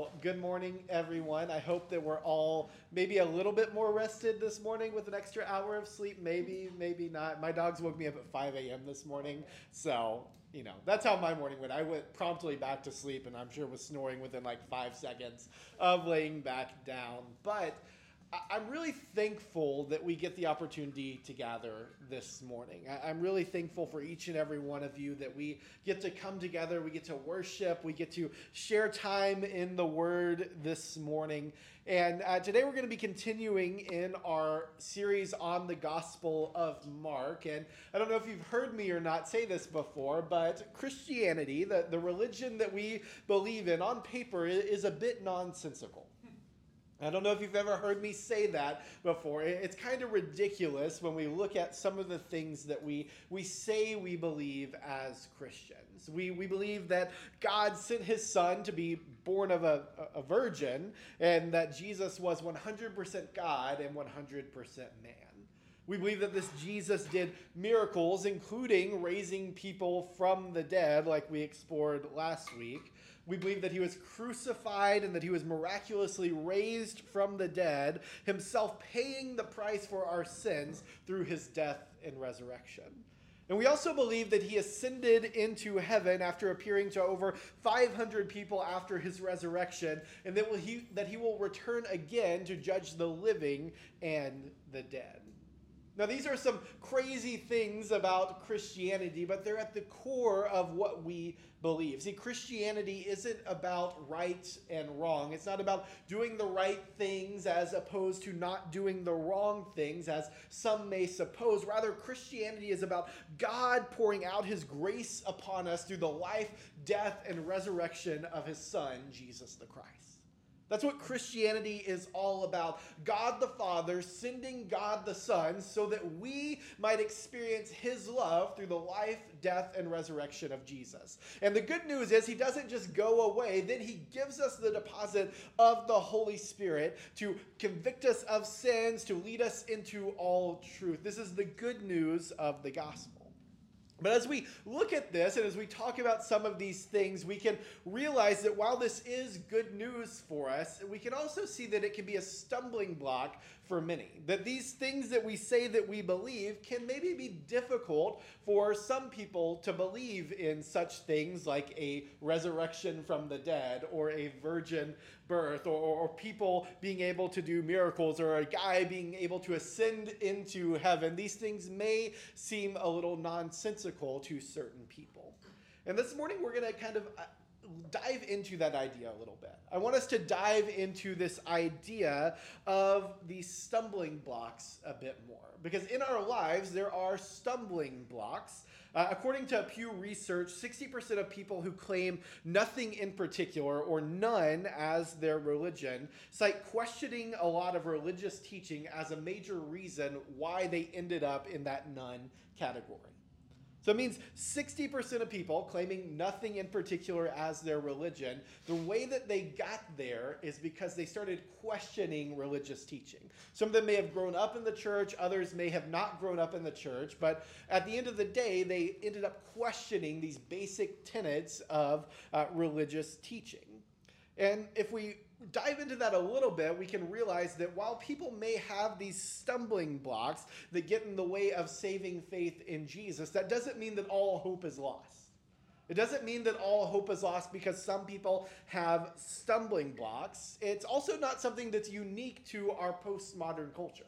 Well, good morning, everyone. I hope that we're all maybe a little bit more rested this morning with an extra hour of sleep. Maybe, maybe not. My dogs woke me up at 5 a.m. this morning. So, you know, that's how my morning went. I went promptly back to sleep and I'm sure was snoring within like five seconds of laying back down. But I'm really thankful that we get the opportunity to gather this morning. I'm really thankful for each and every one of you that we get to come together, we get to worship, we get to share time in the Word this morning. And uh, today we're going to be continuing in our series on the Gospel of Mark. And I don't know if you've heard me or not say this before, but Christianity, the, the religion that we believe in on paper, is a bit nonsensical. I don't know if you've ever heard me say that before. It's kind of ridiculous when we look at some of the things that we, we say we believe as Christians. We, we believe that God sent his son to be born of a, a virgin and that Jesus was 100% God and 100% man. We believe that this Jesus did miracles, including raising people from the dead, like we explored last week. We believe that he was crucified and that he was miraculously raised from the dead, himself paying the price for our sins through his death and resurrection. And we also believe that he ascended into heaven after appearing to over 500 people after his resurrection, and that, he, that he will return again to judge the living and the dead. Now, these are some crazy things about Christianity, but they're at the core of what we believe. See, Christianity isn't about right and wrong. It's not about doing the right things as opposed to not doing the wrong things, as some may suppose. Rather, Christianity is about God pouring out his grace upon us through the life, death, and resurrection of his Son, Jesus the Christ. That's what Christianity is all about. God the Father sending God the Son so that we might experience His love through the life, death, and resurrection of Jesus. And the good news is He doesn't just go away, then He gives us the deposit of the Holy Spirit to convict us of sins, to lead us into all truth. This is the good news of the gospel. But as we look at this and as we talk about some of these things, we can realize that while this is good news for us, we can also see that it can be a stumbling block for many. That these things that we say that we believe can maybe be difficult for some people to believe in such things like a resurrection from the dead or a virgin birth or, or people being able to do miracles or a guy being able to ascend into heaven. These things may seem a little nonsensical to certain people. And this morning we're going to kind of dive into that idea a little bit. I want us to dive into this idea of the stumbling blocks a bit more. Because in our lives, there are stumbling blocks. Uh, according to Pew Research, 60% of people who claim nothing in particular or none as their religion cite questioning a lot of religious teaching as a major reason why they ended up in that none category. So it means 60% of people claiming nothing in particular as their religion, the way that they got there is because they started questioning religious teaching. Some of them may have grown up in the church, others may have not grown up in the church, but at the end of the day, they ended up questioning these basic tenets of uh, religious teaching. And if we dive into that a little bit, we can realize that while people may have these stumbling blocks that get in the way of saving faith in Jesus, that doesn't mean that all hope is lost. It doesn't mean that all hope is lost because some people have stumbling blocks. It's also not something that's unique to our postmodern culture.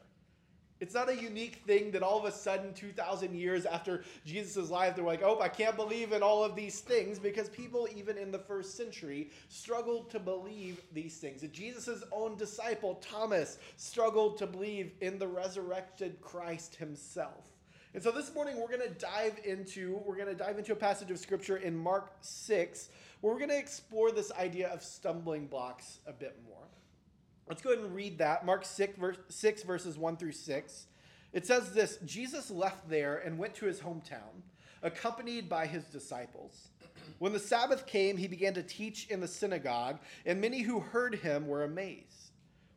It's not a unique thing that all of a sudden, 2,000 years after Jesus' life, they're like, oh, I can't believe in all of these things because people, even in the first century, struggled to believe these things. Jesus' own disciple, Thomas, struggled to believe in the resurrected Christ himself. And so this morning we're going to dive into we're going to dive into a passage of scripture in Mark 6 where we're going to explore this idea of stumbling blocks a bit more. Let's go ahead and read that. Mark 6, verse, 6, verses 1 through 6. It says this Jesus left there and went to his hometown, accompanied by his disciples. When the Sabbath came, he began to teach in the synagogue, and many who heard him were amazed.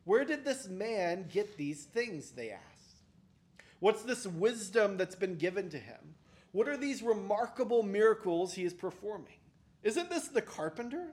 Where did this man get these things? They asked. What's this wisdom that's been given to him? What are these remarkable miracles he is performing? Isn't this the carpenter?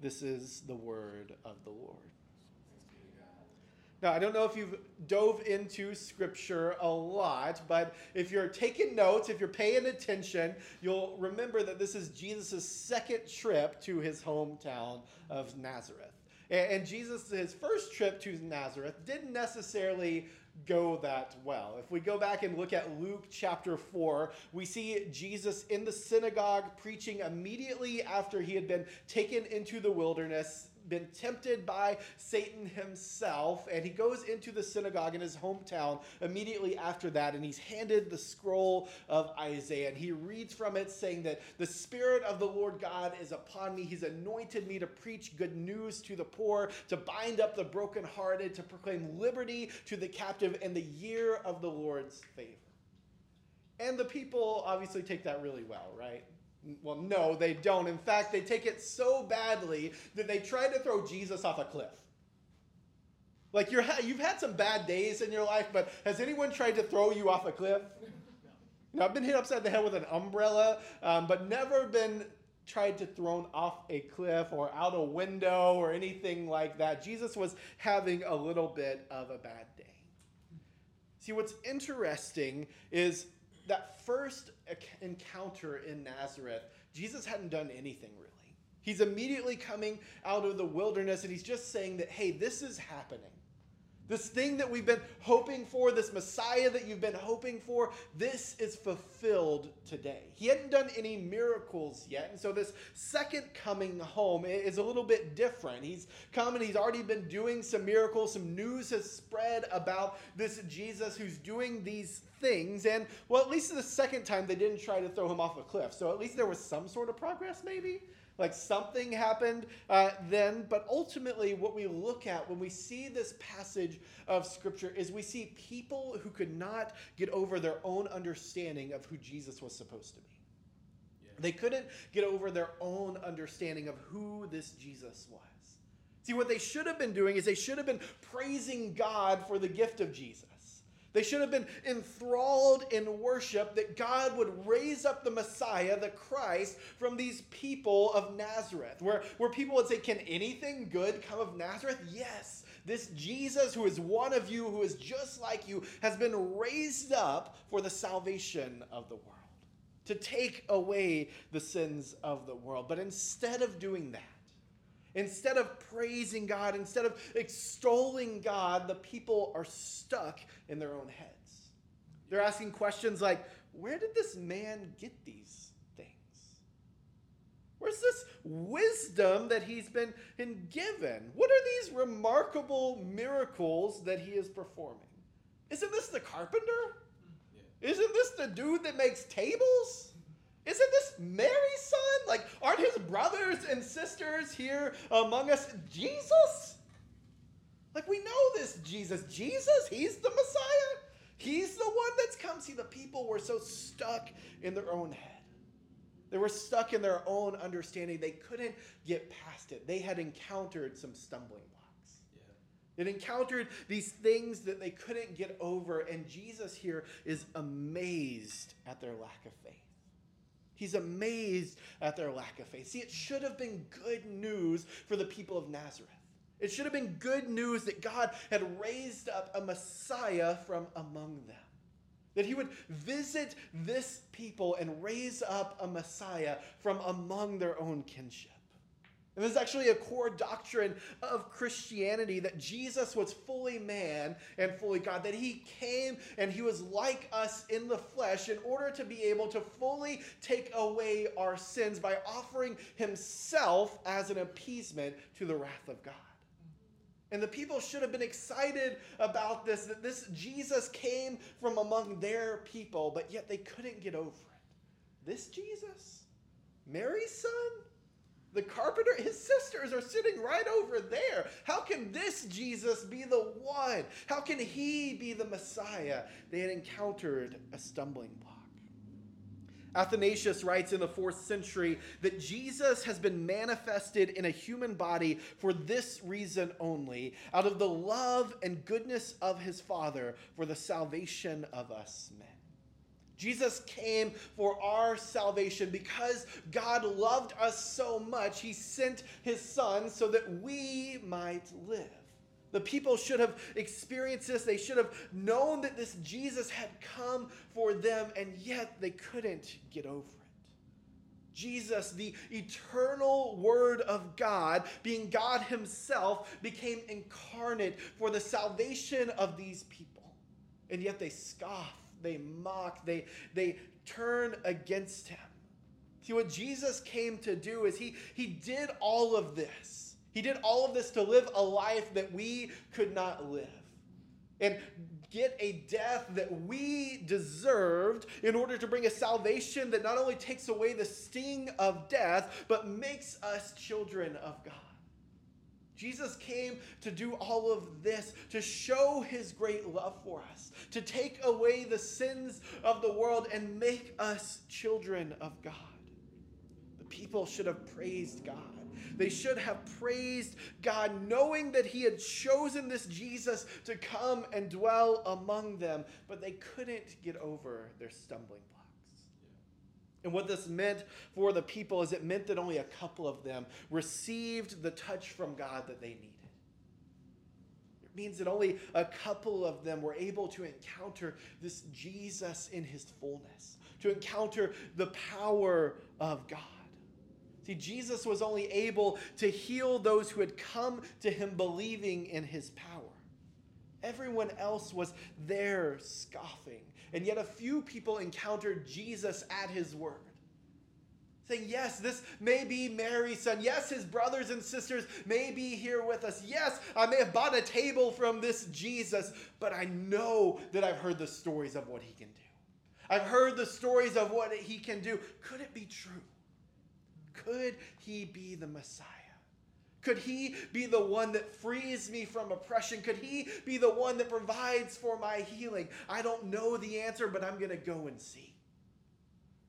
This is the word of the Lord. Now, I don't know if you've dove into scripture a lot, but if you're taking notes, if you're paying attention, you'll remember that this is Jesus' second trip to his hometown of Nazareth. And Jesus, his first trip to Nazareth, didn't necessarily go that well. If we go back and look at Luke chapter 4, we see Jesus in the synagogue preaching immediately after he had been taken into the wilderness been tempted by Satan himself, and he goes into the synagogue in his hometown immediately after that, and he's handed the scroll of Isaiah, and he reads from it saying that the Spirit of the Lord God is upon me. He's anointed me to preach good news to the poor, to bind up the brokenhearted, to proclaim liberty to the captive, and the year of the Lord's favor. And the people obviously take that really well, right? Well, no, they don't. In fact, they take it so badly that they try to throw Jesus off a cliff. Like you're you've had some bad days in your life, but has anyone tried to throw you off a cliff? No. I've been hit upside the head with an umbrella, um, but never been tried to thrown off a cliff or out a window or anything like that. Jesus was having a little bit of a bad day. See, what's interesting is that first encounter in Nazareth, Jesus hadn't done anything really. He's immediately coming out of the wilderness and he's just saying that, hey, this is happening. This thing that we've been hoping for, this Messiah that you've been hoping for, this is fulfilled today. He hadn't done any miracles yet. And so this second coming home is a little bit different. He's come and he's already been doing some miracles. Some news has spread about this Jesus who's doing these things. And well, at least the second time they didn't try to throw him off a cliff. So at least there was some sort of progress, maybe like something happened uh, then. But ultimately, what we look at when we see this passage of Scripture is we see people who could not get over their own understanding of who Jesus was supposed to be. Yeah. They couldn't get over their own understanding of who this Jesus was. See, what they should have been doing is they should have been praising God for the gift of Jesus. They should have been enthralled in worship that God would raise up the Messiah, the Christ, from these people of Nazareth. Where, where people would say, Can anything good come of Nazareth? Yes. This Jesus, who is one of you, who is just like you, has been raised up for the salvation of the world, to take away the sins of the world. But instead of doing that, Instead of praising God, instead of extolling God, the people are stuck in their own heads. They're asking questions like, Where did this man get these things? Where's this wisdom that he's been given? What are these remarkable miracles that he is performing? Isn't this the carpenter? Yeah. Isn't this the dude that makes tables? Isn't this Mary's son? Like, aren't his brothers and sisters here among us? Jesus? Like, we know this Jesus. Jesus, he's the Messiah. He's the one that's come. See, the people were so stuck in their own head. They were stuck in their own understanding. They couldn't get past it. They had encountered some stumbling blocks. Yeah. They encountered these things that they couldn't get over. And Jesus here is amazed at their lack of faith. He's amazed at their lack of faith. See, it should have been good news for the people of Nazareth. It should have been good news that God had raised up a Messiah from among them. That he would visit this people and raise up a Messiah from among their own kinship. And this is actually a core doctrine of Christianity that Jesus was fully man and fully God, that he came and he was like us in the flesh in order to be able to fully take away our sins by offering himself as an appeasement to the wrath of God. And the people should have been excited about this, that this Jesus came from among their people, but yet they couldn't get over it. This Jesus, Mary's son, The carpenter, his sisters are sitting right over there. How can this Jesus be the one? How can he be the Messiah? They had encountered a stumbling block. Athanasius writes in the fourth century that Jesus has been manifested in a human body for this reason only, out of the love and goodness of his Father for the salvation of us men. Jesus came for our salvation because God loved us so much, he sent his Son so that we might live. The people should have experienced this. They should have known that this Jesus had come for them, and yet they couldn't get over it. Jesus, the eternal Word of God, being God Himself, became incarnate for the salvation of these people. And yet they scoff they mock, they, they turn against him. See, what Jesus came to do is he, he did all of this. He did all of this to live a life that we could not live. And get a death that we deserved in order to bring a salvation that not only takes away the sting of death, but makes us children of God. Jesus came to do all of this, to show his great love for us, to take away the sins of the world and make us children of God. The people should have praised God. They should have praised God, knowing that He had chosen this Jesus to come and dwell among them, but they couldn't get over their stumbling block. And what this meant for the people is it meant that only a couple of them received the touch from God that they needed. It means that only a couple of them were able to encounter this Jesus in his fullness, to encounter the power of God. See, Jesus was only able to heal those who had come to him believing in his power. Everyone else was there scoffing and yet a few people encountered Jesus at his word. Saying, Yes, this may be Mary's son. Yes, his brothers and sisters may be here with us. Yes, I may have bought a table from this Jesus, but I know that I've heard the stories of what he can do. I've heard the stories of what he can do. Could it be true? Could he be the Messiah? Could he be the one that frees me from oppression? Could he be the one that provides for my healing? I don't know the answer, but I'm going to go and see.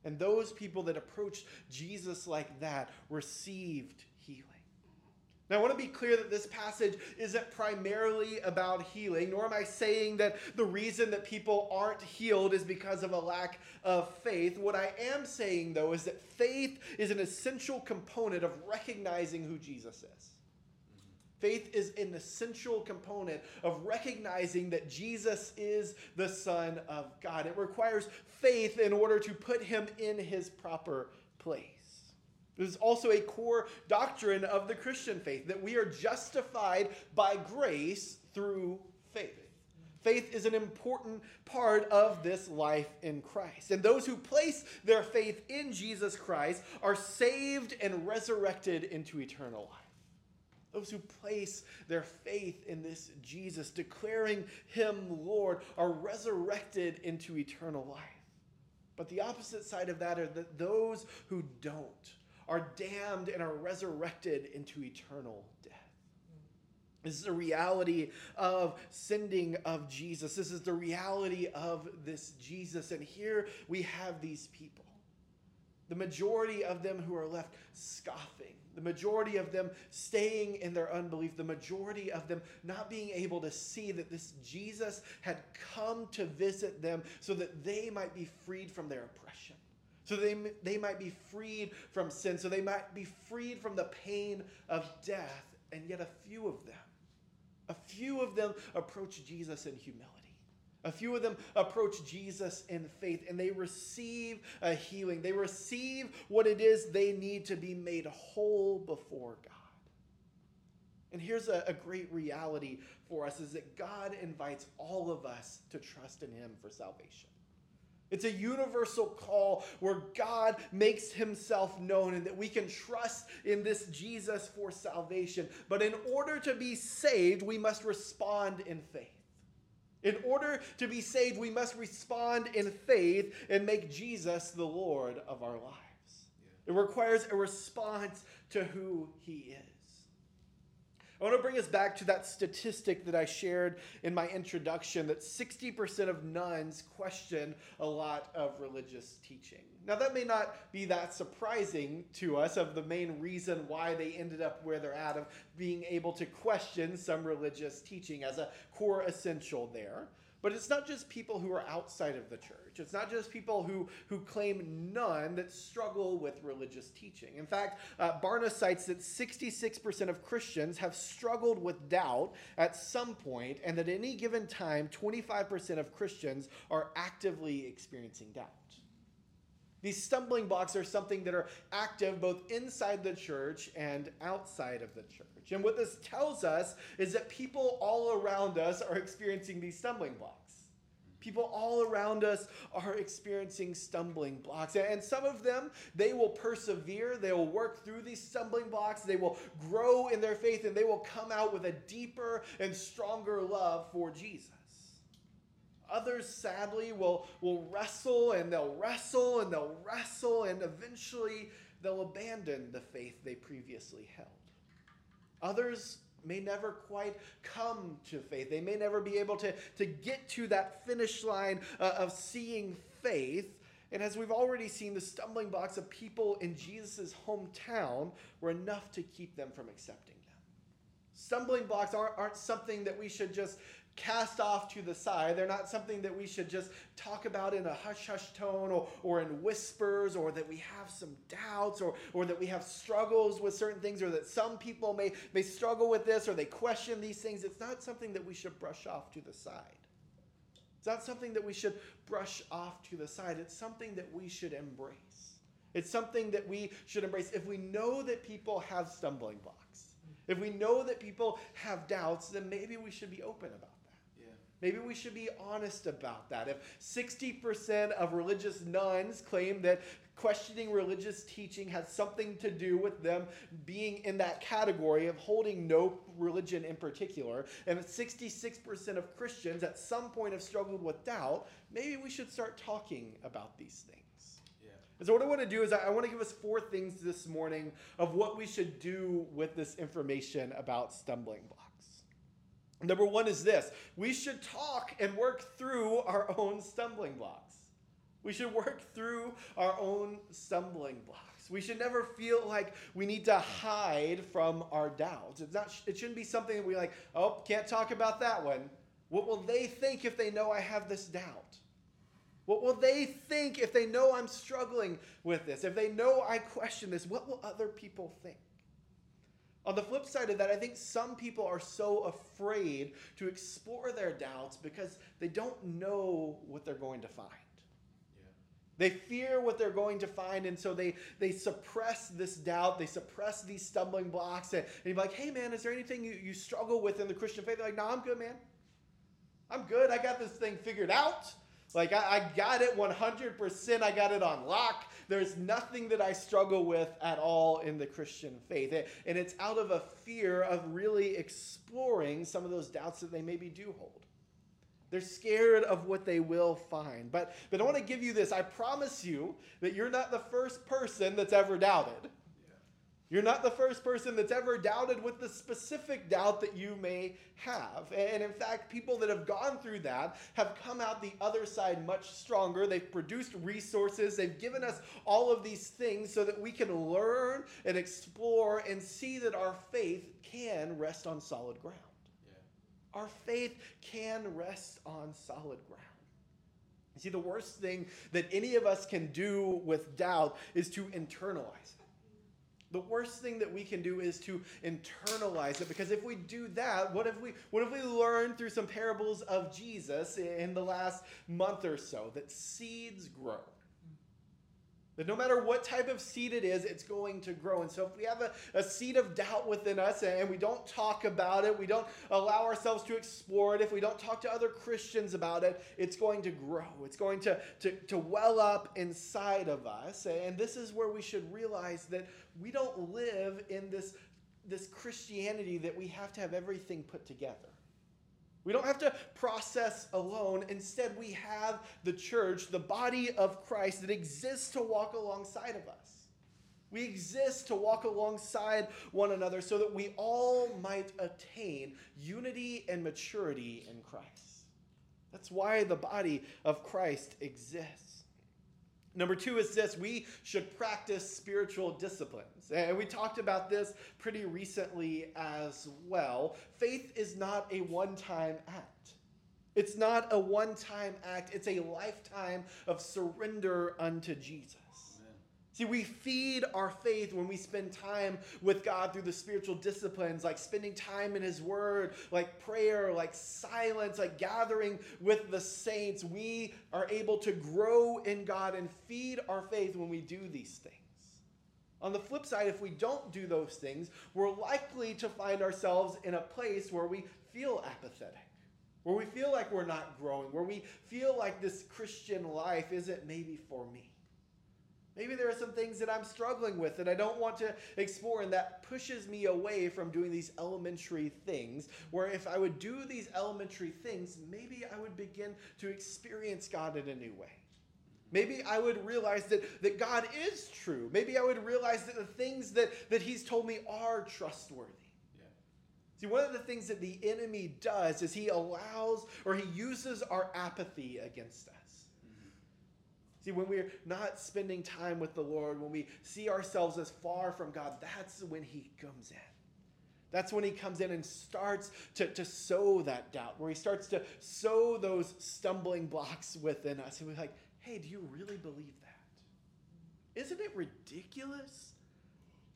And those people that approached Jesus like that received. Now, I want to be clear that this passage isn't primarily about healing, nor am I saying that the reason that people aren't healed is because of a lack of faith. What I am saying, though, is that faith is an essential component of recognizing who Jesus is. Faith is an essential component of recognizing that Jesus is the Son of God. It requires faith in order to put him in his proper place. This is also a core doctrine of the Christian faith that we are justified by grace through faith. Faith is an important part of this life in Christ. And those who place their faith in Jesus Christ are saved and resurrected into eternal life. Those who place their faith in this Jesus, declaring him Lord, are resurrected into eternal life. But the opposite side of that are that those who don't are damned and are resurrected into eternal death. This is the reality of sending of Jesus. This is the reality of this Jesus. And here we have these people. The majority of them who are left scoffing, the majority of them staying in their unbelief, the majority of them not being able to see that this Jesus had come to visit them so that they might be freed from their oppression so they, they might be freed from sin, so they might be freed from the pain of death. And yet, a few of them, a few of them approach Jesus in humility. A few of them approach Jesus in faith and they receive a healing. They receive what it is they need to be made whole before God. And here's a, a, great reality for us is that God invites all of us to trust in him for salvation. It's a universal call where God makes himself known and that we can trust in this Jesus for salvation. But in order to be saved, we must respond in faith. In order to be saved, we must respond in faith and make Jesus the Lord of our lives. It requires a response to who he is. I want to bring us back to that statistic that I shared in my introduction that 60% of nones question a lot of religious teaching. Now, that may not be that surprising to us of the main reason why they ended up where they're at, of being able to question some religious teaching as a core essential there. But it's not just people who are outside of the church. It's not just people who, who claim none that struggle with religious teaching. In fact, uh, Barna cites that 66% of Christians have struggled with doubt at some point, and that at any given time, 25% of Christians are actively experiencing doubt. These stumbling blocks are something that are active both inside the church and outside of the church. And what this tells us is that people all around us are experiencing these stumbling blocks. People all around us are experiencing stumbling blocks. And some of them, they will persevere. They will work through these stumbling blocks. They will grow in their faith and they will come out with a deeper and stronger love for Jesus. Others, sadly, will, will wrestle and they'll wrestle and they'll wrestle and eventually they'll abandon the faith they previously held. Others may never quite come to faith. They may never be able to, to get to that finish line uh, of seeing faith. And as we've already seen, the stumbling blocks of people in Jesus' hometown were enough to keep them from accepting them. Stumbling blocks aren't, aren't something that we should just cast off to the side. They're not something that we should just talk about in a hush hush tone or, or in whispers or that we have some doubts or, or that we have struggles with certain things or that some people may, may struggle with this or they question these things. It's not something that we should brush off to the side. It's not something that we should brush off to the side. It's something that we should embrace. It's something that we should embrace. If we know that people have stumbling blocks, if we know that people have doubts, then maybe we should be open about Maybe we should be honest about that. If 60% of religious nones claim that questioning religious teaching has something to do with them being in that category of holding no religion in particular, and 66% of Christians at some point have struggled with doubt, maybe we should start talking about these things. Yeah. And so, what I want to do is, I want to give us four things this morning of what we should do with this information about stumbling blocks. Number one is this we should talk and work through our own stumbling blocks. We should work through our own stumbling blocks. We should never feel like we need to hide from our doubts. It's not, it shouldn't be something that we like, oh, can't talk about that one. What will they think if they know I have this doubt? What will they think if they know I'm struggling with this? If they know I question this, what will other people think? On the flip side of that, I think some people are so afraid to explore their doubts because they don't know what they're going to find. They fear what they're going to find, and so they, they suppress this doubt. They suppress these stumbling blocks. And, and you're like, hey, man, is there anything you, you struggle with in the Christian faith? They're like, no, I'm good, man. I'm good. I got this thing figured out. Like, I, I got it 100%. I got it on lock. There's nothing that I struggle with at all in the Christian faith. And it's out of a fear of really exploring some of those doubts that they maybe do hold. They're scared of what they will find. But, but I want to give you this. I promise you that you're not the first person that's ever doubted. You're not the first person that's ever doubted with the specific doubt that you may have. And in fact, people that have gone through that have come out the other side much stronger. They've produced resources, they've given us all of these things so that we can learn and explore and see that our faith can rest on solid ground. Yeah. Our faith can rest on solid ground. See, the worst thing that any of us can do with doubt is to internalize the worst thing that we can do is to internalize it because if we do that, what if we what if we learned through some parables of Jesus in the last month or so? That seeds grow. That no matter what type of seed it is, it's going to grow. And so if we have a, a seed of doubt within us and we don't talk about it, we don't allow ourselves to explore it, if we don't talk to other Christians about it, it's going to grow. It's going to, to, to well up inside of us. And this is where we should realize that we don't live in this, this Christianity that we have to have everything put together. We don't have to process alone. Instead, we have the church, the body of Christ that exists to walk alongside of us. We exist to walk alongside one another so that we all might attain unity and maturity in Christ. That's why the body of Christ exists. Number two is this we should practice spiritual disciplines. And we talked about this pretty recently as well. Faith is not a one time act. It's not a one time act, it's a lifetime of surrender unto Jesus. See, we feed our faith when we spend time with God through the spiritual disciplines, like spending time in His Word, like prayer, like silence, like gathering with the saints. We are able to grow in God and feed our faith when we do these things. On the flip side, if we don't do those things, we're likely to find ourselves in a place where we feel apathetic, where we feel like we're not growing, where we feel like this Christian life isn't maybe for me. Maybe there are some things that I'm struggling with that I don't want to explore, and that pushes me away from doing these elementary things. Where if I would do these elementary things, maybe I would begin to experience God in a new way. Maybe I would realize that, that God is true. Maybe I would realize that the things that, that He's told me are trustworthy. See, one of the things that the enemy does is he allows or he uses our apathy against us. See, when we're not spending time with the Lord, when we see ourselves as far from God, that's when He comes in. That's when He comes in and starts to, to sow that doubt, where He starts to sow those stumbling blocks within us. And we're like, hey, do you really believe that? Isn't it ridiculous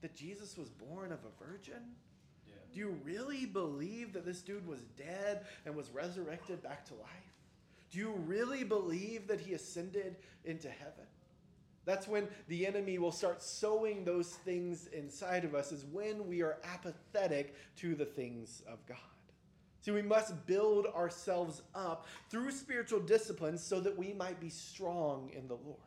that Jesus was born of a virgin? Yeah. Do you really believe that this dude was dead and was resurrected back to life? Do you really believe that he ascended into heaven? That's when the enemy will start sowing those things inside of us, is when we are apathetic to the things of God. See, we must build ourselves up through spiritual disciplines so that we might be strong in the Lord.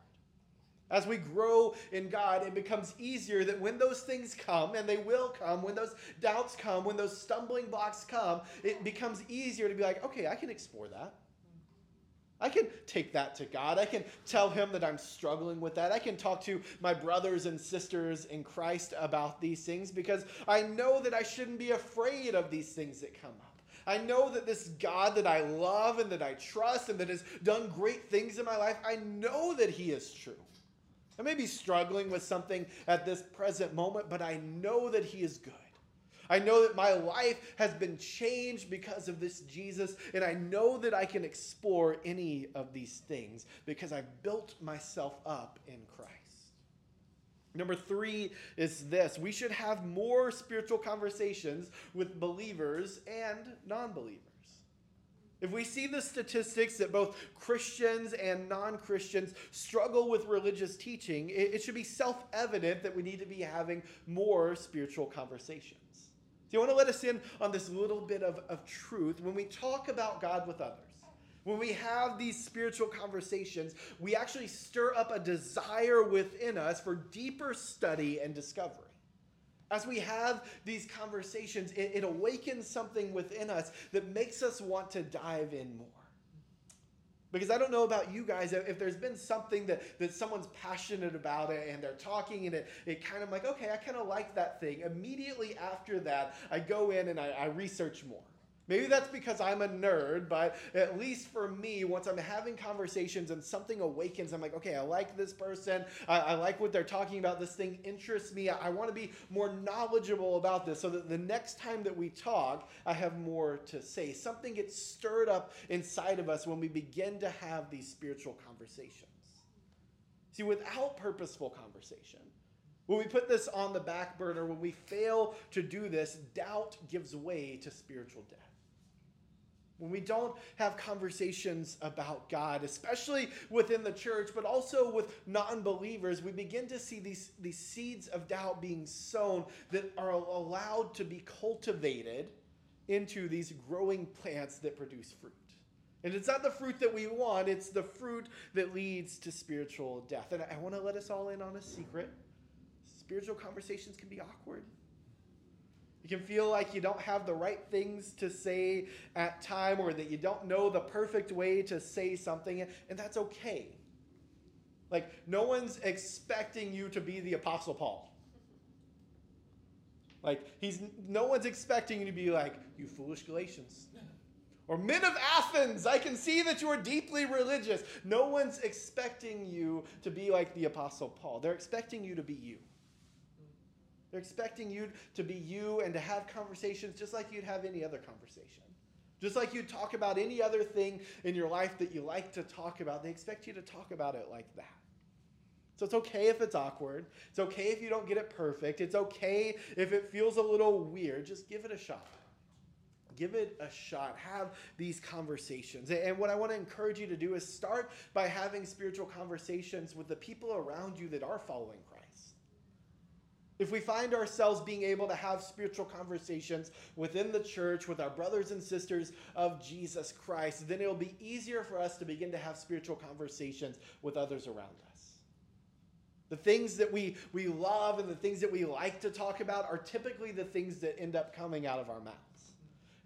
As we grow in God, it becomes easier that when those things come, and they will come, when those doubts come, when those stumbling blocks come, it becomes easier to be like, okay, I can explore that. I can take that to God. I can tell him that I'm struggling with that. I can talk to my brothers and sisters in Christ about these things because I know that I shouldn't be afraid of these things that come up. I know that this God that I love and that I trust and that has done great things in my life, I know that he is true. I may be struggling with something at this present moment, but I know that he is good. I know that my life has been changed because of this Jesus, and I know that I can explore any of these things because I've built myself up in Christ. Number three is this we should have more spiritual conversations with believers and non believers. If we see the statistics that both Christians and non Christians struggle with religious teaching, it, should be self evident that we need to be having more spiritual conversations. Do you want to let us in on this little bit of, of truth? When we talk about God with others, when we have these spiritual conversations, we actually stir up a desire within us for deeper study and discovery. As we have these conversations, it, it awakens something within us that makes us want to dive in more. Because I don't know about you guys, if there's been something that, that someone's passionate about it and they're talking and it, it kind of like, okay, I kind of like that thing. Immediately after that, I go in and I, I research more. Maybe that's because I'm a nerd, but at least for me, once I'm having conversations and something awakens, I'm like, okay, I like this person. I, I like what they're talking about. This thing interests me. I, I want to be more knowledgeable about this so that the next time that we talk, I have more to say. Something gets stirred up inside of us when we begin to have these spiritual conversations. See, without purposeful conversation, when we put this on the back burner, when we fail to do this, doubt gives way to spiritual death when we don't have conversations about God, especially within the church, but also with non believers, we begin to see these, these seeds of doubt being sown that are allowed to be cultivated into these growing plants that produce fruit. And it's not the fruit that we want, it's the fruit that leads to spiritual death. And I want to let us all in on a secret. Spiritual conversations can be awkward. You can feel like you don't have the right things to say at time or that you don't know the perfect way to say something, and that's okay. Like, no one's expecting you to be the Apostle Paul. Like he's no one's expecting you to be like, you foolish Galatians. Or men of Athens, I can see that you are deeply religious. No one's expecting you to be like the Apostle Paul. They're expecting you to be you. They're expecting you to be you and to have conversations just like you'd have any other conversation. Just like you'd talk about any other thing in your life that you like to talk about, they expect you to talk about it like that. So it's okay if it's awkward. It's okay if you don't get it perfect. It's okay if it feels a little weird. Just give it a shot. Give it a shot. Have these conversations. And what I want to encourage you to do is start by having spiritual conversations with the people around you that are following Christ. If we find ourselves being able to have spiritual conversations within the church with our brothers and sisters of Jesus Christ, then it'll be easier for us to begin to have spiritual conversations with others around us. The things that we, we love and the things that we like to talk about are typically the things that end up coming out of our mouths.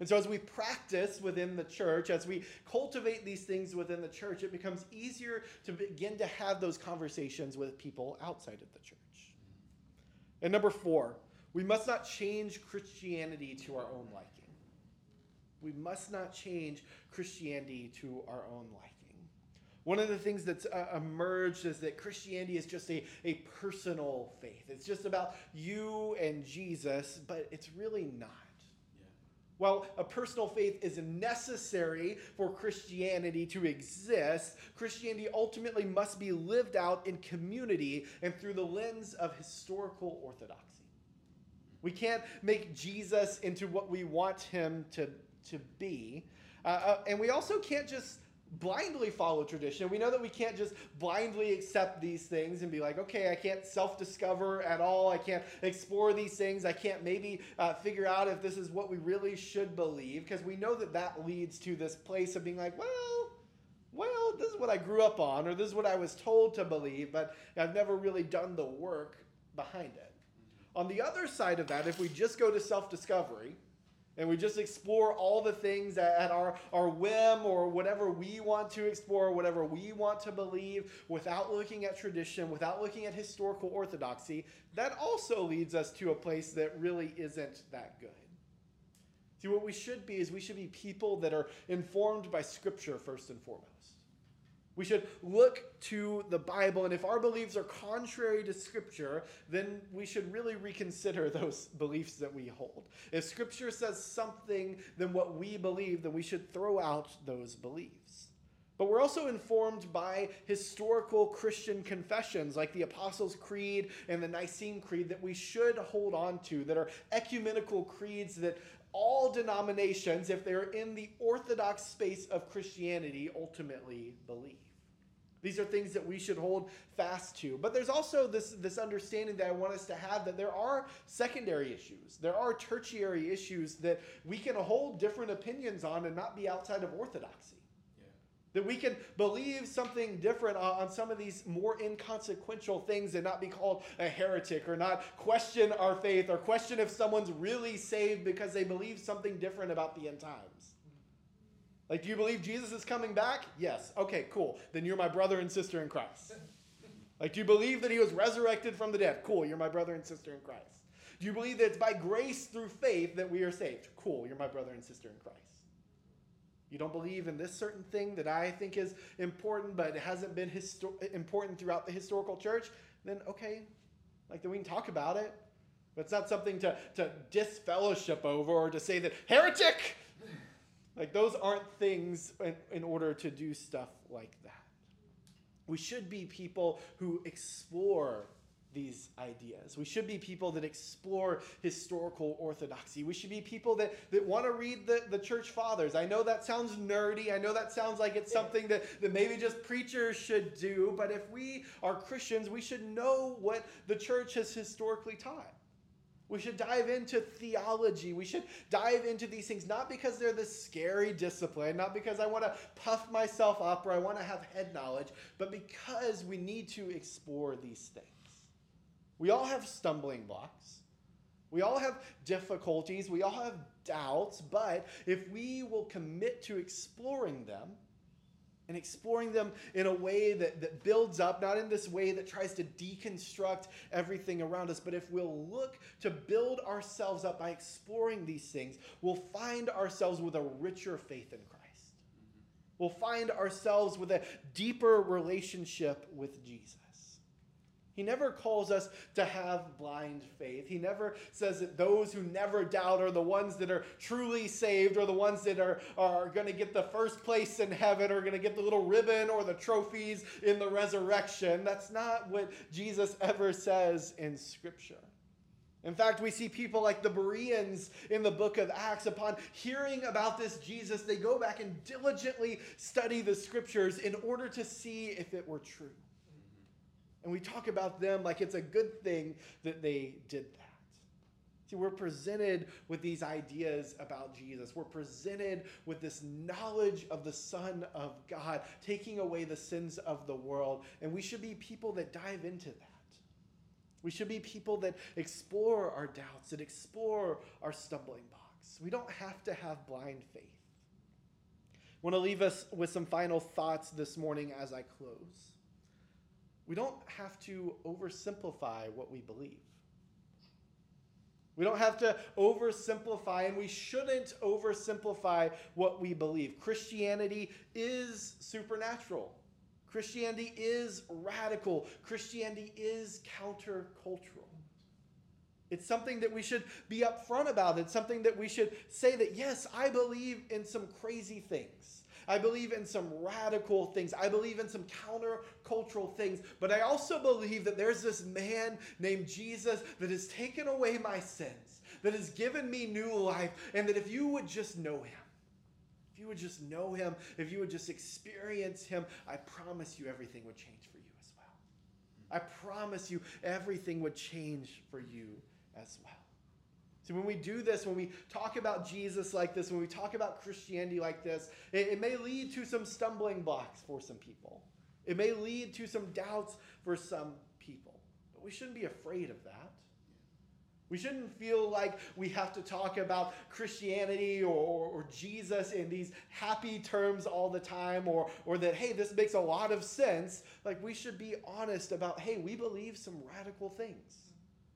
And so, as we practice within the church, as we cultivate these things within the church, it becomes easier to begin to have those conversations with people outside of the church. And number four, we must not change Christianity to our own liking. We must not change Christianity to our own liking. One of the things that's uh, emerged is that Christianity is just a, a personal faith. It's just about you and Jesus, but it's really not. While a personal faith is necessary for Christianity to exist, Christianity ultimately must be lived out in community and through the lens of historical orthodoxy. We can't make Jesus into what we want him to, to be. Uh, uh, and we also can't just blindly follow tradition. We know that we can't just blindly accept these things and be like, okay, I can't self discover at all. I can't explore these things. I can't maybe uh, figure out if this is what we really should believe because we know that that leads to this place of being like, well, well, this is what I grew up on, or this is what I was told to believe, but I've never really done the work behind it. On the other side of that, if we just go to self discovery, and we just explore all the things at our, our whim or whatever we want to explore, whatever we want to believe, without looking at tradition, without looking at historical orthodoxy, that also leads us to a place that really isn't that good. See, what we should be is we should be people that are informed by Scripture first and foremost. We should look to the Bible, and if our beliefs are contrary to Scripture, then we should really reconsider those beliefs that we hold. If Scripture says something than what we believe, then we should throw out those beliefs. But we're also informed by historical Christian confessions like the Apostles' Creed and the Nicene Creed that we should hold on to, that are ecumenical creeds that all denominations, if they're in the orthodox space of Christianity, ultimately believe. These are things that we should hold fast to. But there's also this, this understanding that I want us to have that there are secondary issues. There are tertiary issues that we can hold different opinions on and not be outside of orthodoxy. That we can believe something different uh, on some of these more inconsequential things and not be called a heretic or not question our faith or question if someone's really saved because they believe something different about the end times. Like, do you believe Jesus is coming back? Yes. Okay, cool. Then you're my brother and sister in Christ. Like, do you believe that he was resurrected from the dead? Cool, you're my brother and sister in Christ. Do you believe that it's by grace through faith that we are saved? Cool, you're my brother and sister in Christ. You don't believe in this certain thing that I think is important, but it hasn't been histor- important throughout the historical church, then okay, like then we can talk about it. But it's not something to, to disfellowship over or to say that heretic. Like those aren't things in, in order to do stuff like that. We should be people who explore these ideas. We should be people that explore historical orthodoxy. We should be people that, that want to read the, the church fathers. I know that sounds nerdy. I know that sounds like it's something that, that maybe just preachers should do. But if we are Christians, we should know what the church has historically taught. We should dive into theology. We should dive into these things, not because they're this scary discipline, not because I want to puff myself up or I want to have head knowledge, but because we need to explore these things. We all have stumbling blocks. We all have difficulties. We all have doubts. But if we will commit to exploring them, and exploring them in a way that, that builds up, not in this way that tries to deconstruct everything around us, but if we'll look to build ourselves up by exploring these things, we'll find ourselves with a richer faith in Christ. Mm-hmm. We'll find ourselves with a deeper relationship with Jesus. He never calls us to have blind faith. He never says that those who never doubt are the ones that are truly saved or the ones that are, are going to get the first place in heaven or going to get the little ribbon or the trophies in the resurrection. That's not what Jesus ever says in Scripture. In fact, we see people like the Bereans in the book of Acts, upon hearing about this Jesus, they go back and diligently study the scriptures in order to see if it were true. And we talk about them like it's a good thing that they did that. See, we're presented with these ideas about Jesus. We're presented with this knowledge of the Son of God, taking away the sins of the world. And we should be people that dive into that. We should be people that explore our doubts, that explore our stumbling blocks. We don't have to have blind faith. I want to leave us with some final thoughts this morning as I close. We don't have to oversimplify what we believe. We don't have to oversimplify, and we shouldn't oversimplify what we believe. Christianity is supernatural. Christianity is radical. Christianity is countercultural. It's something that we should be upfront about. It's something that we should say that, yes, I believe in some crazy things. I believe in some radical things. I believe in some countercultural things. But I also believe that there's this man named Jesus that has taken away my sins, that has given me new life, and that if you would just know him, if you would just know him, if you would just experience him, I promise you everything would change for you as well. I promise you everything would change for you as well. So when we do this, when we talk about Jesus like this, when we talk about Christianity like this, it, it, may lead to some stumbling blocks for some people. It may lead to some doubts for some people. But we shouldn't be afraid of that. We shouldn't feel like we have to talk about Christianity or, or, or, Jesus in these happy terms all the time, or, or that, hey, this makes a lot of sense. Like, we should be honest about, hey, we believe some radical things.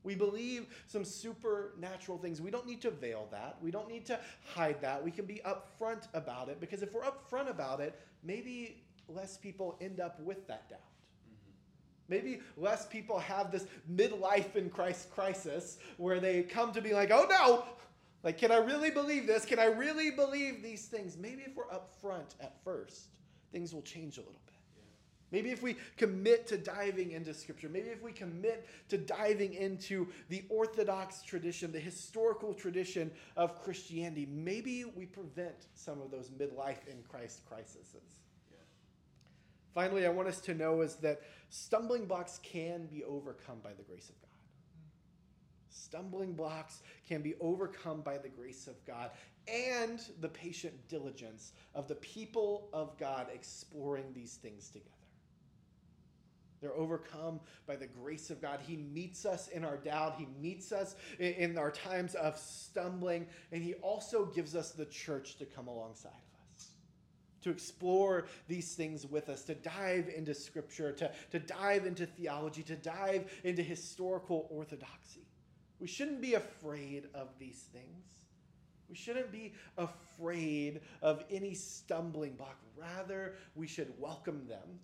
We believe some supernatural things. We don't need to veil that. We don't need to hide that. We can be upfront about it because if we're upfront about it, maybe less people end up with that doubt. Mm-hmm. Maybe less people have this midlife in Christ crisis where they come to be like, oh no, like, can I really believe this? Can I really believe these things? Maybe if we're upfront at first, things will change a little bit. Maybe if we commit to diving into Scripture, maybe if we commit to diving into the Orthodox tradition, the historical tradition of Christianity, maybe we prevent some of those midlife in Christ crises. Yeah. Finally, I want us to know is that stumbling blocks can be overcome by the grace of God. Stumbling blocks can be overcome by the grace of God and the patient diligence of the people of God exploring these things together. They're overcome by the grace of God. He meets us in our doubt. He meets us in our times of stumbling. And He also gives us the church to come alongside of us, to explore these things with us, to dive into Scripture, to, to dive into theology, to dive into historical orthodoxy. We shouldn't be afraid of these things. We shouldn't be afraid of any stumbling block. Rather, we should welcome them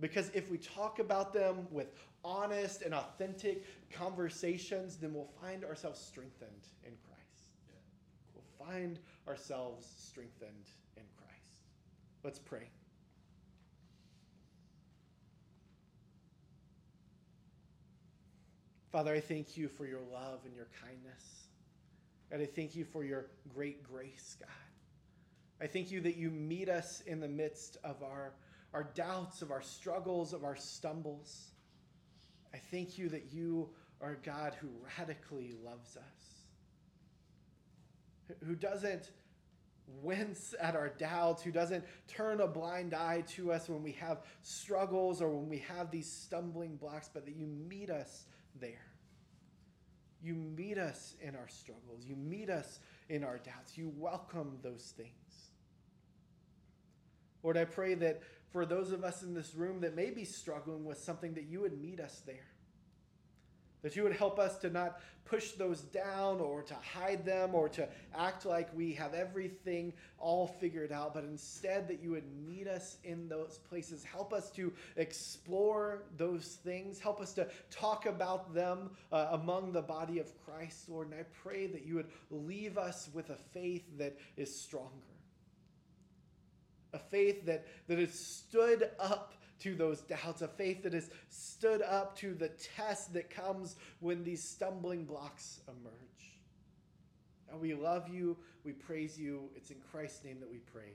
because if we talk about them with honest and authentic conversations, then we'll find ourselves strengthened in Christ. Yeah. We'll find ourselves strengthened in Christ. Let's pray. Father, I thank you for your love and your kindness. And I thank you for your great grace, God. I thank you that you meet us in the midst of our our doubts, of our struggles, of our stumbles. I thank you that you are a God who radically loves us, who doesn't wince at our doubts, who doesn't turn a blind eye to us when we have struggles or when we have these stumbling blocks, but that you meet us there. You meet us in our struggles. You meet us in our doubts. You welcome those things. Lord, I pray that for those of us in this room that may be struggling with something, that you would meet us there. That you would help us to not push those down or to hide them or to act like we have everything all figured out, but instead that you would meet us in those places. Help us to explore those things. Help us to talk about them uh, among the body of Christ, Lord. And I pray that you would leave us with a faith that is stronger. A faith that, that has stood up to those doubts, a faith that has stood up to the test that comes when these stumbling blocks emerge. And we love you, we praise you. It's in Christ's name that we pray.